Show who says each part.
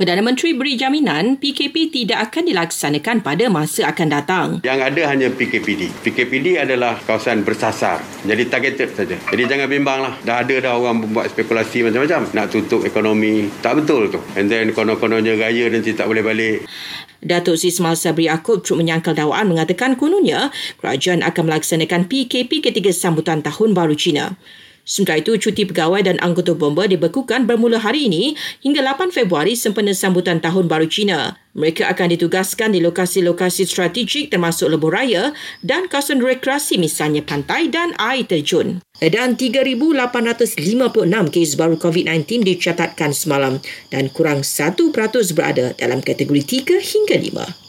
Speaker 1: Perdana Menteri beri jaminan PKP tidak akan dilaksanakan pada masa akan datang.
Speaker 2: Yang ada hanya PKPD. PKPD adalah kawasan bersasar. Jadi targeted saja. Jadi jangan bimbanglah. Dah ada dah orang buat spekulasi macam-macam. Nak tutup ekonomi. Tak betul tu. And then konon-kononnya gaya nanti tak boleh balik.
Speaker 1: Datuk Sismal Sabri Yaakob turut menyangkal dakwaan mengatakan kononnya kerajaan akan melaksanakan PKP ketiga sambutan Tahun Baru Cina. Sementara itu, cuti pegawai dan anggota bomba dibekukan bermula hari ini hingga 8 Februari sempena sambutan Tahun Baru Cina. Mereka akan ditugaskan di lokasi-lokasi strategik termasuk lebuh raya dan kawasan rekreasi misalnya pantai dan air terjun. Dan 3,856 kes baru COVID-19 dicatatkan semalam dan kurang 1% berada dalam kategori 3 hingga 5.